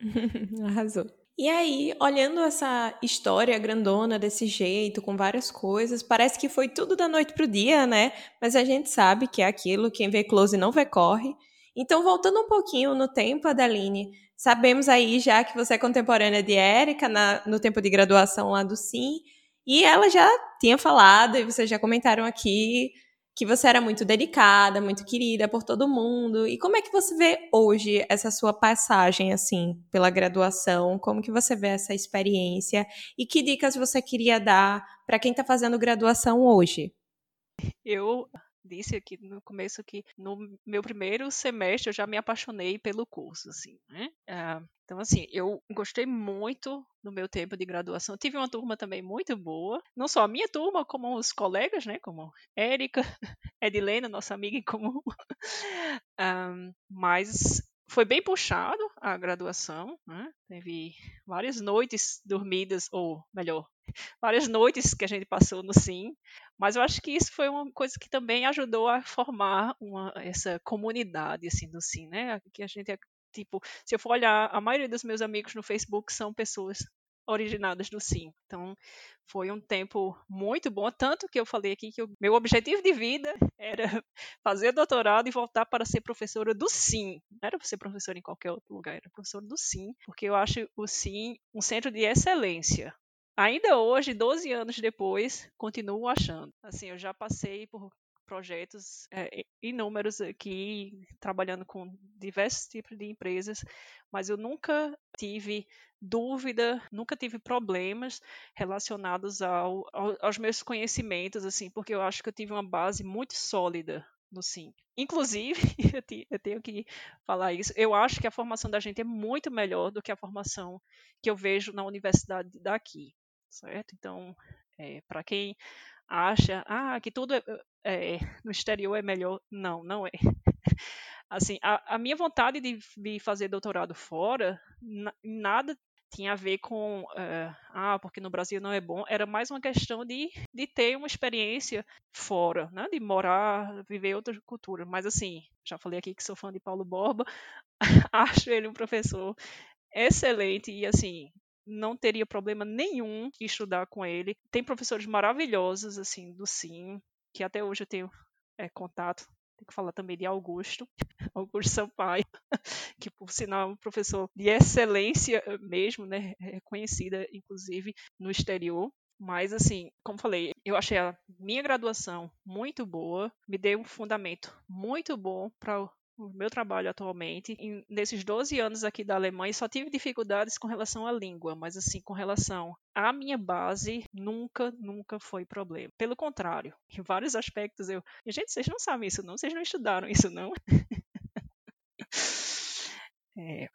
Arrasou. E aí, olhando essa história grandona desse jeito, com várias coisas, parece que foi tudo da noite pro dia, né? Mas a gente sabe que é aquilo, quem vê close não vê corre. Então, voltando um pouquinho no tempo, Adeline, sabemos aí já que você é contemporânea de Érica no tempo de graduação lá do SIM, e ela já tinha falado, e vocês já comentaram aqui, que você era muito delicada, muito querida por todo mundo. E como é que você vê hoje essa sua passagem assim pela graduação? Como que você vê essa experiência e que dicas você queria dar para quem está fazendo graduação hoje? Eu disse aqui no começo que no meu primeiro semestre eu já me apaixonei pelo curso, assim, né? Uh, então, assim, eu gostei muito do meu tempo de graduação. Tive uma turma também muito boa, não só a minha turma, como os colegas, né? Como Érica, Edilena, nossa amiga em comum. um, mas foi bem puxado a graduação, né? Teve várias noites dormidas, ou melhor, várias noites que a gente passou no SIM, mas eu acho que isso foi uma coisa que também ajudou a formar uma, essa comunidade assim do SIM, né? Que a gente tipo, se eu for olhar, a maioria dos meus amigos no Facebook são pessoas originadas do SIM. Então, foi um tempo muito bom, tanto que eu falei aqui que o meu objetivo de vida era fazer doutorado e voltar para ser professora do SIM. Não era ser professora em qualquer outro lugar, era professora do SIM, porque eu acho o SIM um centro de excelência. Ainda hoje, 12 anos depois, continuo achando. Assim, eu já passei por projetos é, inúmeros aqui, trabalhando com diversos tipos de empresas, mas eu nunca tive dúvida, nunca tive problemas relacionados ao, ao, aos meus conhecimentos, assim, porque eu acho que eu tive uma base muito sólida no sim. Inclusive, eu tenho que falar isso, eu acho que a formação da gente é muito melhor do que a formação que eu vejo na universidade daqui, certo? Então, é, para quem acha ah, que tudo é, é, no exterior é melhor. Não, não é. Assim, a, a minha vontade de, fazer doutorado fora, na, nada tinha a ver com uh, ah, porque no Brasil não é bom, era mais uma questão de, de ter uma experiência fora, né? de morar, viver outra cultura. Mas assim, já falei aqui que sou fã de Paulo Borba, acho ele um professor excelente e assim, não teria problema nenhum em estudar com ele. Tem professores maravilhosos assim do Sim, que até hoje eu tenho é, contato tem que falar também de Augusto, Augusto Sampaio, que por sinal é um professor de excelência eh, mesmo, né, reconhecida inclusive no exterior. Mas, assim, como falei, eu achei a minha graduação muito boa, me deu um fundamento muito bom para o meu trabalho atualmente. E nesses 12 anos aqui da Alemanha, só tive dificuldades com relação à língua, mas assim, com relação à minha base, nunca, nunca foi problema. Pelo contrário, em vários aspectos eu. Gente, vocês não sabem isso, não? Vocês não estudaram isso, não? é,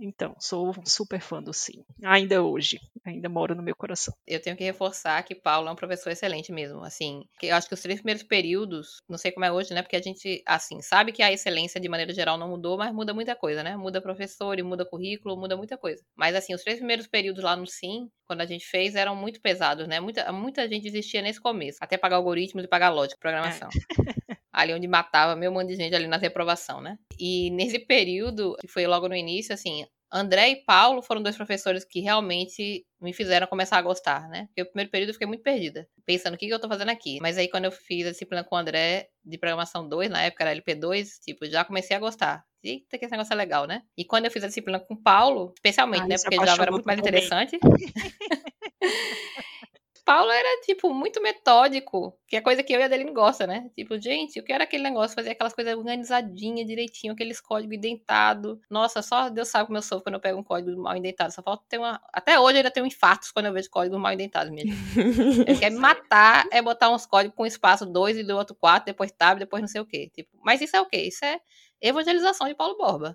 então, sou super fã do Sim. Ainda hoje. Ainda mora no meu coração. Eu tenho que reforçar que Paulo é um professor excelente mesmo. Assim, eu acho que os três primeiros períodos, não sei como é hoje, né? Porque a gente, assim, sabe que a excelência de maneira geral não mudou, mas muda muita coisa, né? Muda professor, e muda currículo, muda muita coisa. Mas, assim, os três primeiros períodos lá no Sim, quando a gente fez, eram muito pesados, né? Muita, muita gente existia nesse começo. Até pagar algoritmos e pagar lógica, programação. É. ali onde matava meio monte de gente ali na reprovação, né? E nesse período, que foi logo no início, assim, André e Paulo foram dois professores que realmente me fizeram começar a gostar, né? Porque o primeiro período eu fiquei muito perdida, pensando o que, que eu tô fazendo aqui. Mas aí quando eu fiz a disciplina com o André de programação 2, na época era LP2, tipo, já comecei a gostar. Eita, que esse negócio é legal, né? E quando eu fiz a disciplina com o Paulo, especialmente, ah, né? Porque já era muito mais interessante. Paulo era, tipo, muito metódico, que é coisa que eu e a Adeline gosta, né? Tipo, gente, eu quero aquele negócio, fazer aquelas coisas organizadinhas, direitinho, aqueles códigos indentados. Nossa, só Deus sabe como eu sou quando eu pego um código mal indentado. Só falta ter uma. Até hoje eu ainda tenho infartos quando eu vejo código mal indentado mesmo. Ele quer me matar, é botar uns códigos com espaço 2 e do outro 4, depois tab, depois não sei o quê. Tipo, mas isso é o quê? Isso é evangelização de Paulo Borba.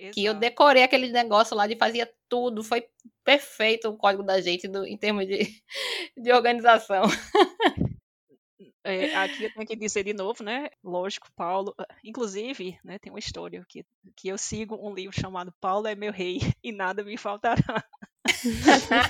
Exato. Que eu decorei aquele negócio lá de fazia tudo, foi perfeito o código da gente do, em termos de, de organização. É, aqui eu tenho que dizer de novo, né? Lógico, Paulo. Ah, inclusive, né, tem uma história que, que eu sigo um livro chamado Paulo é meu rei e nada me faltará.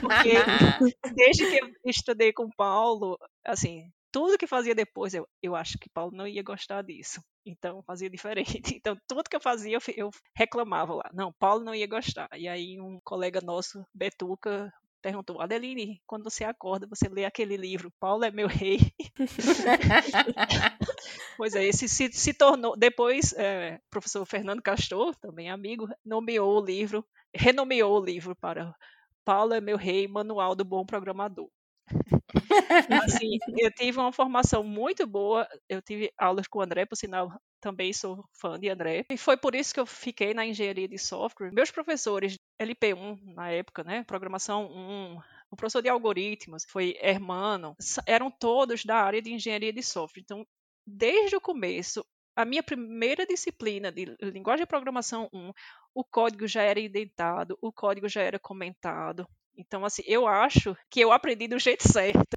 Porque desde que eu estudei com Paulo, assim, tudo que fazia depois, eu, eu acho que Paulo não ia gostar disso. Então fazia diferente. Então tudo que eu fazia eu, eu reclamava lá. Não, Paulo não ia gostar. E aí um colega nosso, Betuca, perguntou: Adeline, quando você acorda, você lê aquele livro, Paulo é meu rei. pois é, esse se, se tornou. Depois, é, o professor Fernando Castor, também amigo, nomeou o livro, renomeou o livro para Paulo é meu rei, Manual do Bom Programador. Assim, eu tive uma formação muito boa. Eu tive aulas com o André, por sinal, também sou fã de André. E foi por isso que eu fiquei na engenharia de software. Meus professores, LP1 na época, né? Programação 1, o professor de algoritmos foi Hermano, eram todos da área de engenharia de software. Então, desde o começo, a minha primeira disciplina de linguagem de programação 1, o código já era indentado, o código já era comentado, então, assim, eu acho que eu aprendi do jeito certo.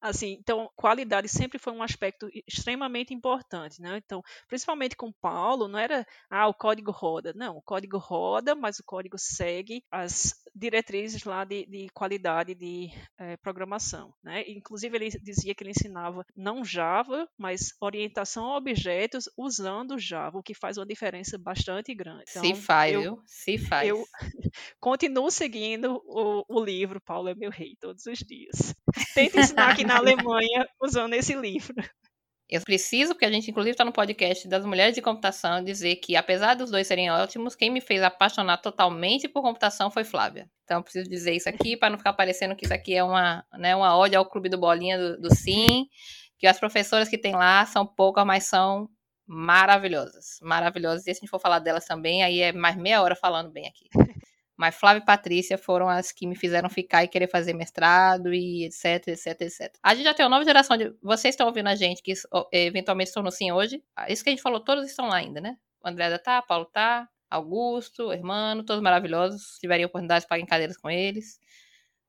assim, então, qualidade sempre foi um aspecto extremamente importante, né? Então, principalmente com Paulo, não era, ah, o código roda. Não, o código roda, mas o código segue as diretrizes lá de, de qualidade de é, programação, né? Inclusive, ele dizia que ele ensinava não Java, mas orientação a objetos usando Java, o que faz uma diferença bastante grande. Então, se faz, eu? Se faz. Eu continuo seguindo o, o livro Paulo é meu rei todos os dias. Tenta ensinar aqui na Alemanha usando esse livro. Eu preciso, porque a gente inclusive está no podcast das mulheres de computação, dizer que apesar dos dois serem ótimos, quem me fez apaixonar totalmente por computação foi Flávia. Então preciso dizer isso aqui para não ficar parecendo que isso aqui é uma, né, uma ode ao clube do bolinha do, do Sim, que as professoras que tem lá são poucas, mas são maravilhosas, maravilhosas. E se a gente for falar delas também, aí é mais meia hora falando bem aqui. Mas Flávia e Patrícia foram as que me fizeram ficar e querer fazer mestrado e etc, etc, etc. A gente já tem uma nova geração de. Vocês estão ouvindo a gente que eventualmente estão no Sim hoje. Ah, isso que a gente falou, todos estão lá ainda, né? O André tá, Paulo tá, Augusto, Hermano, todos maravilhosos. Se tiverem oportunidade, paguem cadeiras com eles.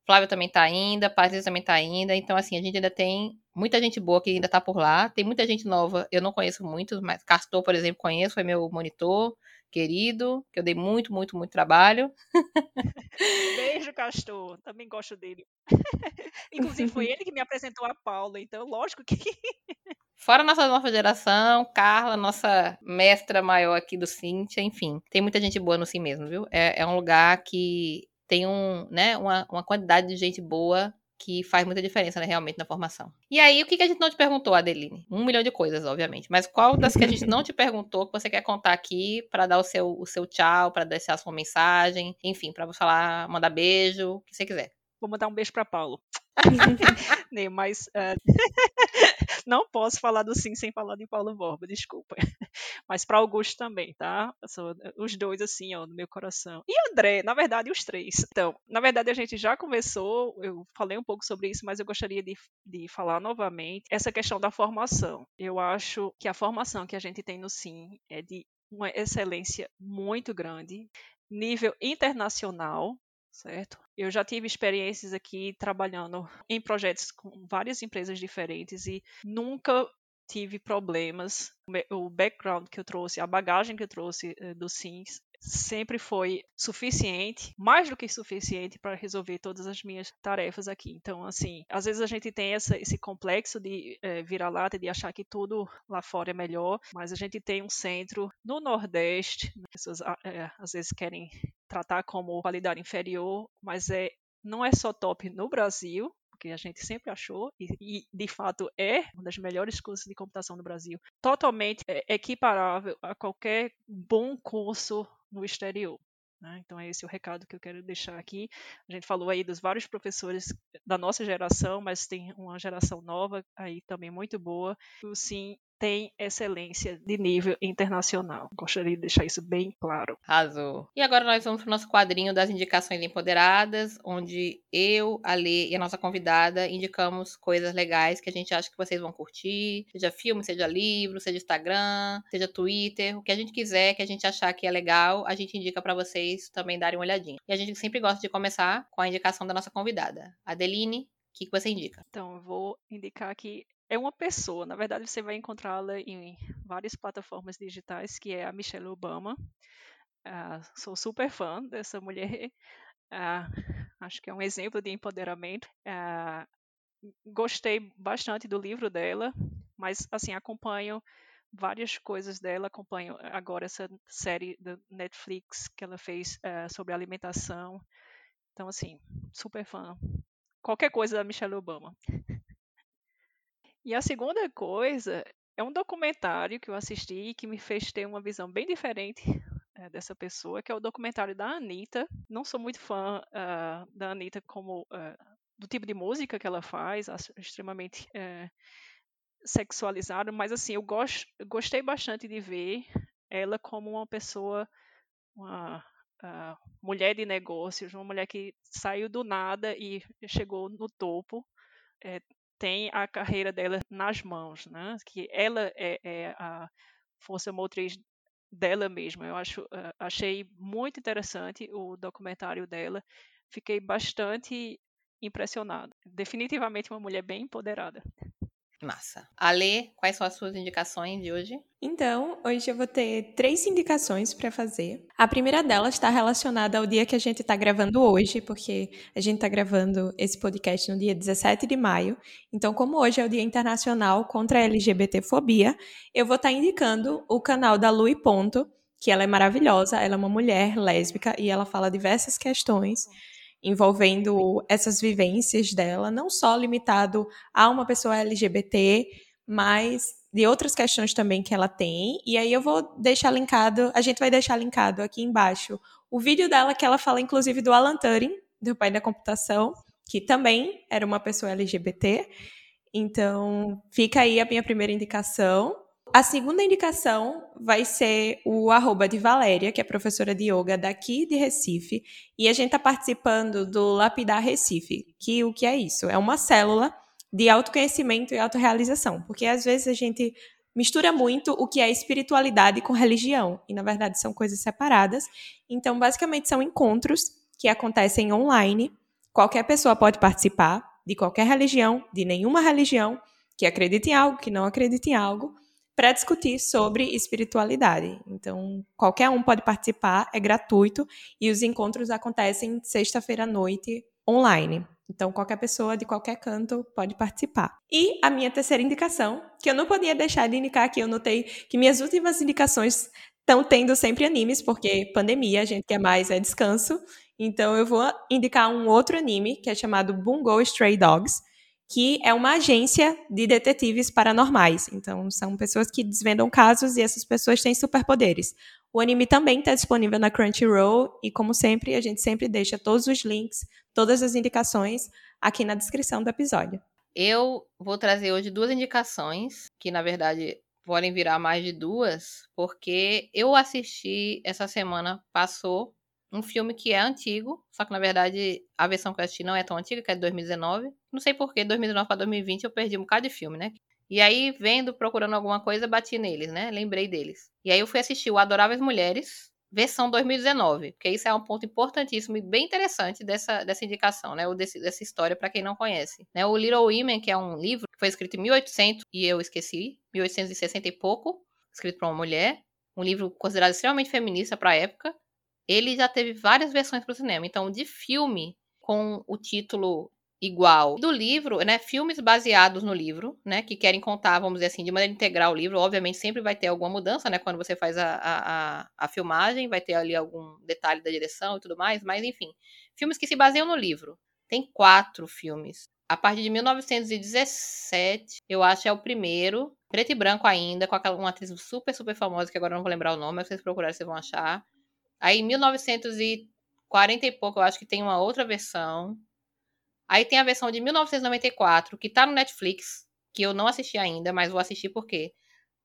Flávia também tá ainda, Patrícia também tá ainda. Então, assim, a gente ainda tem muita gente boa que ainda tá por lá. Tem muita gente nova, eu não conheço muitos, mas Castor, por exemplo, conheço, foi meu monitor querido, que eu dei muito, muito, muito trabalho. Beijo, Castor. Também gosto dele. Inclusive, foi ele que me apresentou a Paula, então, lógico que. Fora nossa nova geração, Carla, nossa mestra maior aqui do Cintia, enfim. Tem muita gente boa no Sim mesmo, viu? É, é um lugar que tem um, né, uma, uma quantidade de gente boa que faz muita diferença, né, realmente, na formação. E aí, o que, que a gente não te perguntou, Adeline? Um milhão de coisas, obviamente. Mas qual das que a gente não te perguntou que você quer contar aqui para dar o seu, o seu tchau, para deixar a sua mensagem, enfim, para falar, mandar beijo, o que você quiser. Vou mandar um beijo para Paulo. Nem mas uh, não posso falar do sim sem falar de Paulo Borba, desculpa. Mas para Augusto também, tá? Os dois assim, ó, no meu coração. E André, na verdade, os três. Então, na verdade, a gente já conversou, eu falei um pouco sobre isso, mas eu gostaria de, de falar novamente essa questão da formação. Eu acho que a formação que a gente tem no sim é de uma excelência muito grande, nível internacional, certo? Eu já tive experiências aqui trabalhando em projetos com várias empresas diferentes e nunca tive problemas. O background que eu trouxe, a bagagem que eu trouxe eh, do SINS sempre foi suficiente, mais do que suficiente para resolver todas as minhas tarefas aqui. Então, assim, às vezes a gente tem essa, esse complexo de é, virar-lata, de achar que tudo lá fora é melhor, mas a gente tem um centro no Nordeste, as pessoas é, às vezes querem tratar como qualidade inferior, mas é não é só top no Brasil, porque a gente sempre achou, e, e, de fato é uma das melhores cursos de computação do Brasil, totalmente é, equiparável a qualquer bom curso no exterior. Né? Então, é esse o recado que eu quero deixar aqui. A gente falou aí dos vários professores da nossa geração, mas tem uma geração nova aí também muito boa. O Sim tem excelência de nível internacional. Gostaria de deixar isso bem claro. Arrasou. E agora nós vamos para o nosso quadrinho das indicações empoderadas, onde eu, a Lê e a nossa convidada indicamos coisas legais que a gente acha que vocês vão curtir, seja filme, seja livro, seja Instagram, seja Twitter, o que a gente quiser, que a gente achar que é legal, a gente indica para vocês também darem uma olhadinha. E a gente sempre gosta de começar com a indicação da nossa convidada. Adeline, o que, que você indica? Então, eu vou indicar aqui é uma pessoa. Na verdade, você vai encontrá-la em várias plataformas digitais, que é a Michelle Obama. Uh, sou super fã dessa mulher. Uh, acho que é um exemplo de empoderamento. Uh, gostei bastante do livro dela, mas assim acompanho várias coisas dela. Acompanho agora essa série da Netflix que ela fez sobre alimentação. Então, assim, super fã. Qualquer coisa da Michelle Obama. E a segunda coisa é um documentário que eu assisti que me fez ter uma visão bem diferente é, dessa pessoa, que é o documentário da Anitta. Não sou muito fã uh, da Anitta como uh, do tipo de música que ela faz, extremamente uh, sexualizado, mas assim, eu gosto, gostei bastante de ver ela como uma pessoa, uma mulher de negócios, uma mulher que saiu do nada e chegou no topo. É, tem a carreira dela nas mãos, né? Que ela é, é a força motriz dela mesma. Eu acho, uh, achei muito interessante o documentário dela. Fiquei bastante impressionado. Definitivamente uma mulher bem empoderada. Massa. Ale, quais são as suas indicações de hoje? Então, hoje eu vou ter três indicações para fazer. A primeira delas está relacionada ao dia que a gente está gravando hoje, porque a gente está gravando esse podcast no dia 17 de maio. Então, como hoje é o Dia Internacional contra a LGBTfobia, eu vou estar tá indicando o canal da Lui Ponto, que ela é maravilhosa, ela é uma mulher lésbica e ela fala diversas questões envolvendo essas vivências dela, não só limitado a uma pessoa LGBT, mas de outras questões também que ela tem. E aí eu vou deixar linkado, a gente vai deixar linkado aqui embaixo o vídeo dela que ela fala inclusive do Alan Turing, do pai da computação, que também era uma pessoa LGBT. Então, fica aí a minha primeira indicação. A segunda indicação vai ser o arroba de Valéria, que é professora de yoga daqui de Recife, e a gente está participando do Lapidar Recife, que o que é isso? É uma célula de autoconhecimento e autorrealização, porque às vezes a gente mistura muito o que é espiritualidade com religião, e na verdade são coisas separadas. Então, basicamente são encontros que acontecem online, qualquer pessoa pode participar, de qualquer religião, de nenhuma religião, que acredita em algo, que não acredita em algo, para discutir sobre espiritualidade. Então, qualquer um pode participar, é gratuito e os encontros acontecem sexta-feira à noite online. Então, qualquer pessoa de qualquer canto pode participar. E a minha terceira indicação, que eu não podia deixar de indicar aqui, eu notei que minhas últimas indicações estão tendo sempre animes, porque pandemia, a gente quer mais é descanso. Então, eu vou indicar um outro anime, que é chamado Bungo Stray Dogs, que é uma agência de detetives paranormais. Então, são pessoas que desvendam casos e essas pessoas têm superpoderes. O anime também está disponível na Crunchyroll e, como sempre, a gente sempre deixa todos os links, todas as indicações aqui na descrição do episódio. Eu vou trazer hoje duas indicações, que na verdade podem virar mais de duas, porque eu assisti essa semana, passou um filme que é antigo, só que na verdade a versão que eu assisti não é tão antiga, que é de 2019. Não sei porquê, 2019 para 2020 eu perdi um bocado de filme, né? E aí, vendo, procurando alguma coisa, bati neles, né? Lembrei deles. E aí eu fui assistir o Adoráveis Mulheres, versão 2019, porque isso é um ponto importantíssimo e bem interessante dessa, dessa indicação, né? Ou desse, dessa história para quem não conhece. Né? O Little Women, que é um livro que foi escrito em 1800 e eu esqueci, 1860 e pouco, escrito por uma mulher, um livro considerado extremamente feminista para a época, ele já teve várias versões para o cinema. Então, de filme com o título igual do livro, né? Filmes baseados no livro, né? Que querem contar, vamos dizer assim, de maneira integral o livro. Obviamente, sempre vai ter alguma mudança, né? Quando você faz a, a, a, filmagem, vai ter ali algum detalhe da direção e tudo mais. Mas, enfim, filmes que se baseiam no livro. Tem quatro filmes. A partir de 1917, eu acho é o primeiro. Preto e branco ainda, com aquela, uma atriz super, super famosa, que agora não vou lembrar o nome, mas vocês procurarem, vocês vão achar. Aí, em 1940 e pouco, eu acho que tem uma outra versão. Aí tem a versão de 1994, que tá no Netflix, que eu não assisti ainda, mas vou assistir porque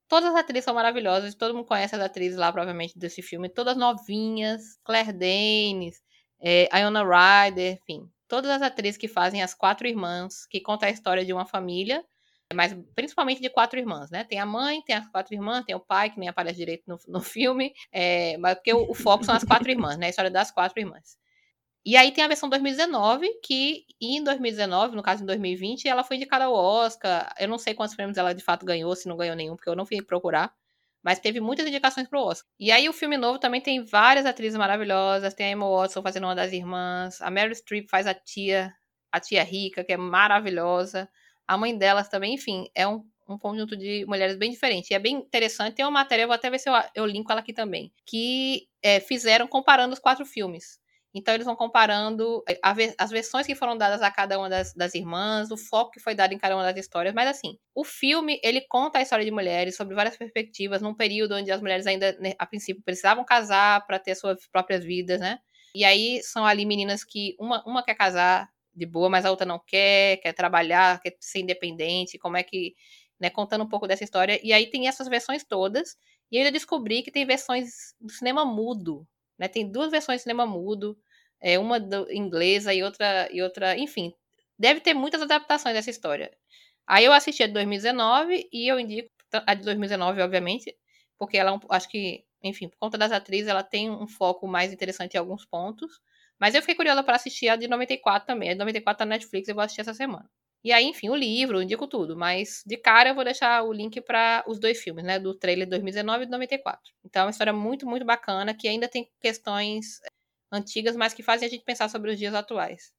todas as atrizes são maravilhosas, todo mundo conhece as atrizes lá, provavelmente, desse filme, todas novinhas, Claire Danes, é, Iona Ryder, enfim, todas as atrizes que fazem as quatro irmãs, que conta a história de uma família mas principalmente de quatro irmãs, né? Tem a mãe, tem as quatro irmãs, tem o pai, que nem aparece direito no, no filme, é, mas porque o, o, foco são as quatro irmãs, né? A história das quatro irmãs. E aí tem a versão 2019, que em 2019, no caso em 2020, ela foi indicada ao Oscar. Eu não sei quantos prêmios ela de fato ganhou, se não ganhou nenhum, porque eu não fui procurar. Mas teve muitas indicações pro Oscar. E aí o filme novo também tem várias atrizes maravilhosas. Tem a Emma Watson fazendo uma das irmãs. A Meryl Streep faz a tia, a tia rica, que é maravilhosa a mãe delas também, enfim, é um, um conjunto de mulheres bem diferente. E é bem interessante. Tem uma matéria, vou até ver se eu, eu linko ela aqui também, que é, fizeram comparando os quatro filmes. Então, eles vão comparando é, as versões que foram dadas a cada uma das, das, irmãs, o foco que foi dado em cada uma das histórias. Mas, assim, o filme, ele conta a história de mulheres sobre várias perspectivas, num período onde as mulheres ainda, né, a princípio, precisavam casar para ter suas próprias vidas, né? E aí, são ali meninas que uma, uma quer casar, de boa, mas a outra não quer, quer trabalhar, quer ser independente, como é que, né, contando um pouco dessa história. E aí tem essas versões todas, e eu descobri que tem versões do cinema mudo, né? Tem duas versões de cinema mudo, é uma do, inglesa e outra e outra, enfim, deve ter muitas adaptações dessa história. Aí eu assisti a de 2019 e eu indico a de 2019, obviamente, porque ela é acho que, enfim, por conta das atrizes, ela tem um foco mais interessante em alguns pontos. Mas eu fiquei curiosa para assistir a de 94 também. A de 94 tá na Netflix, eu vou assistir essa semana. E aí, enfim, o livro, indico tudo. Mas de cara eu vou deixar o link para os dois filmes, né? Do trailer de 2019 e de 94. Então é uma história muito, muito bacana, que ainda tem questões antigas, mas que fazem a gente pensar sobre os dias atuais.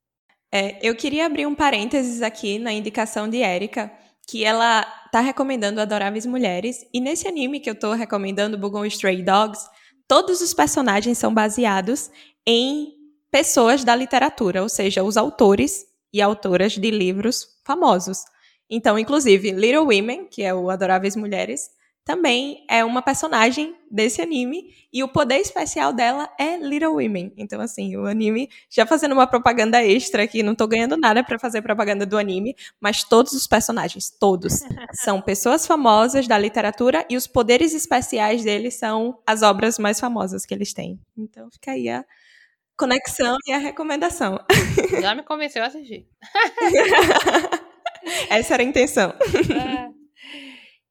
É, eu queria abrir um parênteses aqui na indicação de Érica, que ela tá recomendando Adoráveis Mulheres. E nesse anime que eu tô recomendando, Bugon Stray Dogs, todos os personagens são baseados em pessoas da literatura, ou seja, os autores e autoras de livros famosos. Então, inclusive, Little Women, que é o Adoráveis Mulheres, também é uma personagem desse anime e o poder especial dela é Little Women. Então, assim, o anime, já fazendo uma propaganda extra aqui, não tô ganhando nada para fazer propaganda do anime, mas todos os personagens, todos, são pessoas famosas da literatura e os poderes especiais deles são as obras mais famosas que eles têm. Então, fica aí a conexão e a recomendação. Já me convenceu a assistir. Essa era a intenção. É.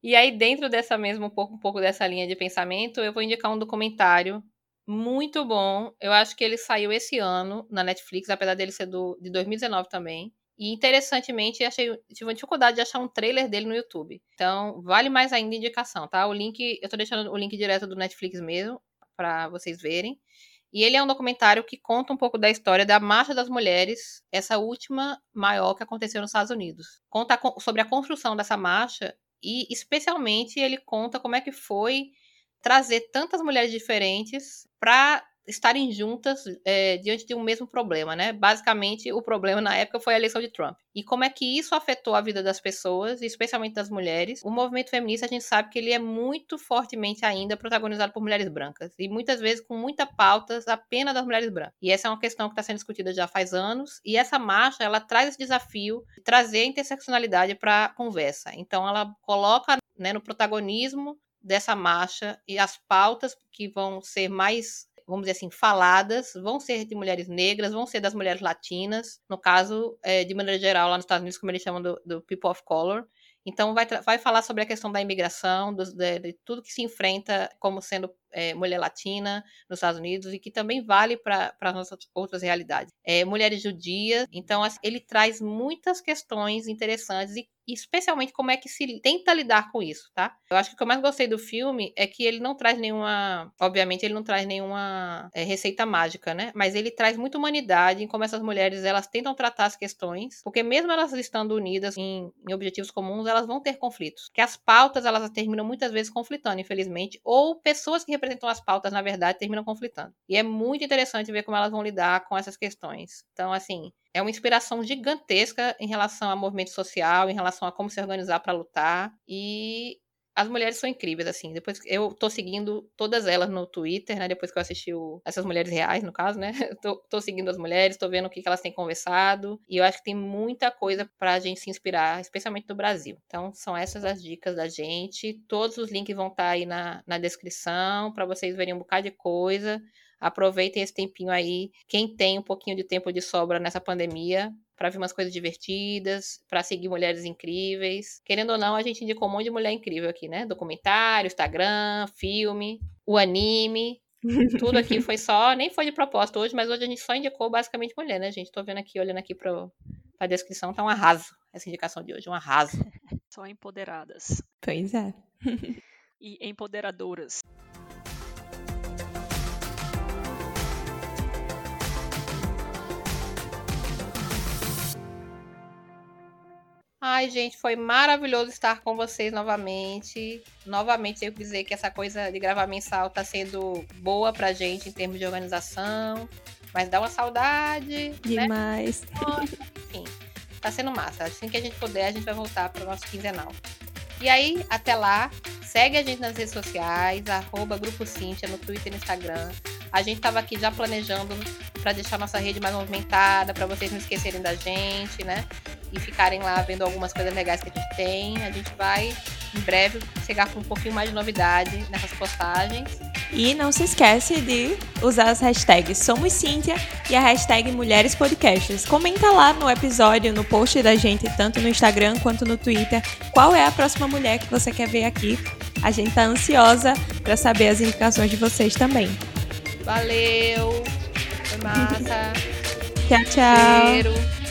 E aí, dentro dessa mesma, um pouco, um pouco dessa linha de pensamento, eu vou indicar um documentário muito bom. Eu acho que ele saiu esse ano na Netflix, apesar dele ser do, de 2019 também. E interessantemente, achei, tive uma dificuldade de achar um trailer dele no YouTube. Então, vale mais ainda a indicação, tá? O link, eu tô deixando o link direto do Netflix mesmo, para vocês verem. E ele é um documentário que conta um pouco da história da Marcha das Mulheres, essa última maior que aconteceu nos Estados Unidos. Conta sobre a construção dessa marcha e, especialmente, ele conta como é que foi trazer tantas mulheres diferentes para estarem juntas é, diante de um mesmo problema, né? Basicamente, o problema na época foi a eleição de Trump. E como é que isso afetou a vida das pessoas, especialmente das mulheres? O movimento feminista, a gente sabe que ele é muito fortemente ainda protagonizado por mulheres brancas. E muitas vezes com muita pautas apenas das mulheres brancas. E essa é uma questão que está sendo discutida já faz anos. E essa marcha, ela traz esse desafio de trazer a interseccionalidade para a conversa. Então, ela coloca né, no protagonismo dessa marcha e as pautas que vão ser mais vamos dizer assim, faladas, vão ser de mulheres negras, vão ser das mulheres latinas, no caso, é, de maneira geral, lá nos Estados Unidos, como eles chamam do, do People of Color. Então, vai, vai falar sobre a questão da imigração, do, de, de, tudo que se enfrenta como sendo é, mulher latina nos Estados Unidos e que também vale para as nossas outras realidades. É, mulheres judias. Então, assim, ele traz muitas questões interessantes e especialmente como é que se tenta lidar com isso, tá? Eu acho que o que eu mais gostei do filme é que ele não traz nenhuma, obviamente ele não traz nenhuma é, receita mágica, né? Mas ele traz muita humanidade em como essas mulheres elas tentam tratar as questões, porque mesmo elas estando unidas em, em objetivos comuns, elas vão ter conflitos. Que as pautas elas terminam muitas vezes conflitando, infelizmente, ou pessoas que representam as pautas na verdade terminam conflitando. E é muito interessante ver como elas vão lidar com essas questões. Então, assim, é uma inspiração gigantesca em relação ao movimento social, em relação a como se organizar para lutar. E as mulheres são incríveis, assim. Depois eu tô seguindo todas elas no Twitter, né? Depois que eu assisti o, essas mulheres reais, no caso, né? tô, tô, seguindo as mulheres, tô vendo o que, que elas têm conversado. E eu acho que tem muita coisa pra gente se inspirar, especialmente no Brasil. Então, são essas as dicas da gente. Todos os links vão estar tá aí na, na descrição para vocês verem um bocado de coisa. Aproveitem esse tempinho aí. Quem tem um pouquinho de tempo de sobra nessa pandemia, para ver umas coisas divertidas, para seguir mulheres incríveis. Querendo ou não, a gente indicou um monte de mulher incrível aqui, né? Documentário, Instagram, filme, o anime. Tudo aqui foi só, nem foi de propósito hoje, mas hoje a gente só indicou basicamente mulher, né, gente? Tô vendo aqui, olhando aqui para a descrição, tá um arraso essa indicação de hoje, um arraso. Só empoderadas. Pois é. e empoderadoras. Ai, gente, foi maravilhoso estar com vocês novamente. Novamente, tenho que dizer que essa coisa de gravar mensal tá sendo boa pra gente em termos de organização. Mas dá uma saudade. Né? Demais. Né? Enfim, tá sendo massa. Assim que a gente puder, a gente vai voltar para o nosso quinzenal. E aí, até lá, segue a gente nas redes sociais, arroba Grupo Cíntia, no Twitter e no Instagram. A gente estava aqui já planejando para deixar nossa rede mais movimentada, para vocês não esquecerem da gente, né? e ficarem lá vendo algumas coisas legais que a gente tem. A gente vai, em breve, chegar com um pouquinho mais de novidade nessas postagens. E não se esquece de usar as hashtags Somos Cíntia e a hashtag Mulheres Podcasters. Comenta lá no episódio, no post da gente, tanto no Instagram quanto no Twitter, qual é a próxima mulher que você quer ver aqui. A gente tá ansiosa para saber as indicações de vocês também. Valeu! Foi massa! tchau, tchau! Cheiro.